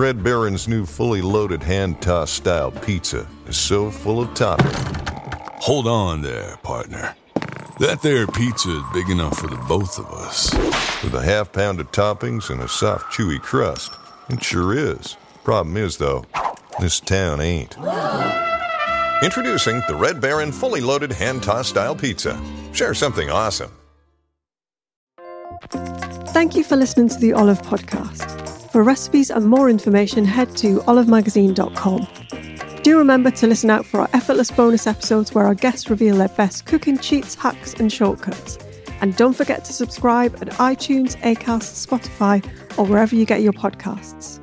Red Baron's new fully loaded hand tossed style pizza is so full of topping. Hold on there, partner. That there pizza is big enough for the both of us. With a half pound of toppings and a soft, chewy crust. It sure is. Problem is, though, this town ain't. Introducing the Red Baron fully loaded hand tossed style pizza. Share something awesome. Thank you for listening to the Olive Podcast. For recipes and more information, head to olivemagazine.com. Do remember to listen out for our effortless bonus episodes where our guests reveal their best cooking cheats, hacks, and shortcuts. And don't forget to subscribe at iTunes, Acast, Spotify, or wherever you get your podcasts.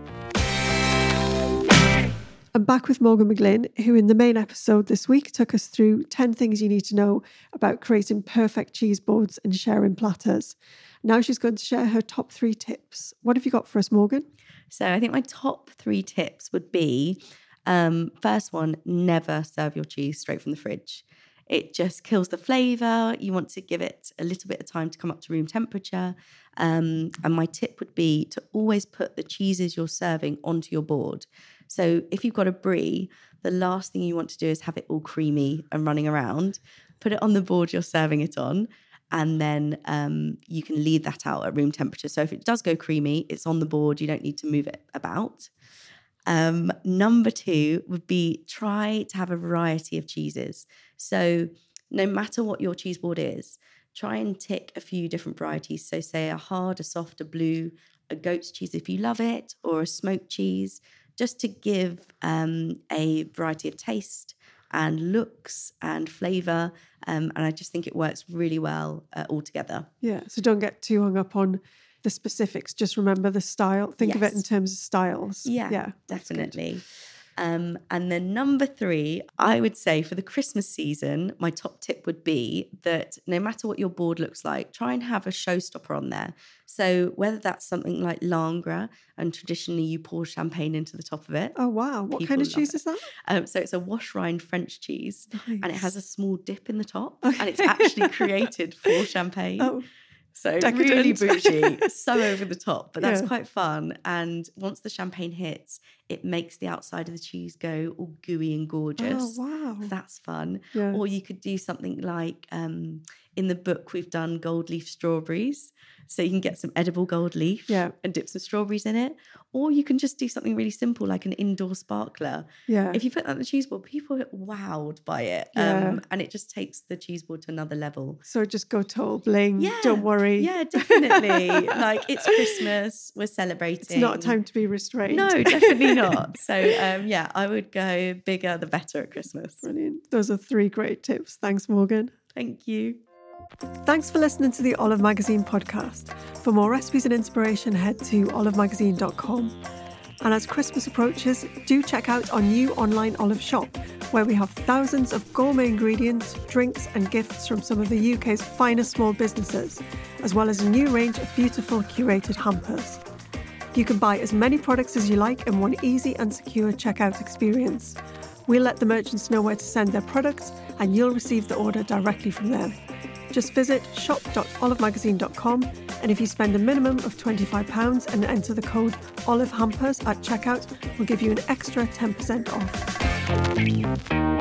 I'm back with Morgan McGlynn, who in the main episode this week took us through 10 things you need to know about creating perfect cheese boards and sharing platters. Now she's going to share her top three tips. What have you got for us, Morgan? So I think my top three tips would be um, first one, never serve your cheese straight from the fridge. It just kills the flavor. You want to give it a little bit of time to come up to room temperature. Um, and my tip would be to always put the cheeses you're serving onto your board. So if you've got a brie, the last thing you want to do is have it all creamy and running around. Put it on the board you're serving it on and then um, you can leave that out at room temperature. So if it does go creamy, it's on the board. You don't need to move it about. Um, number two would be try to have a variety of cheeses. So no matter what your cheese board is, try and tick a few different varieties. So say a hard, a soft, a blue, a goat's cheese if you love it, or a smoked cheese, just to give um, a variety of taste and looks and flavor. Um, and I just think it works really well uh, all together. Yeah. So don't get too hung up on the specifics. Just remember the style. Think yes. of it in terms of styles. Yeah. Yeah. Definitely. Um, and then number three, I would say for the Christmas season, my top tip would be that no matter what your board looks like, try and have a showstopper on there. So whether that's something like Langres, and traditionally you pour champagne into the top of it. Oh wow! What kind of cheese it. is that? Um, so it's a wash rind French cheese, nice. and it has a small dip in the top, okay. and it's actually created for champagne. Oh. So Decadent. really bougie, so over the top, but that's yeah. quite fun. And once the champagne hits, it makes the outside of the cheese go all gooey and gorgeous. Oh wow, that's fun. Yeah. Or you could do something like um, in the book we've done gold leaf strawberries. So you can get some edible gold leaf yeah. and dip some strawberries in it. Or you can just do something really simple like an indoor sparkler. Yeah. If you put that on the cheese board, people get wowed by it. Yeah. Um, and it just takes the cheese board to another level. So just go total bling. Yeah. Don't worry. Yeah, definitely. like it's Christmas. We're celebrating. It's not a time to be restrained. No, definitely not. So um, yeah, I would go bigger the better at Christmas. Brilliant. Those are three great tips. Thanks, Morgan. Thank you. Thanks for listening to the Olive Magazine podcast. For more recipes and inspiration, head to olivemagazine.com. And as Christmas approaches, do check out our new online olive shop, where we have thousands of gourmet ingredients, drinks, and gifts from some of the UK's finest small businesses, as well as a new range of beautiful curated hampers. You can buy as many products as you like in one easy and secure checkout experience. We'll let the merchants know where to send their products and you'll receive the order directly from them. Just visit shop.olivemagazine.com and if you spend a minimum of £25 and enter the code OLIVEHAMPERS at checkout, we'll give you an extra 10% off.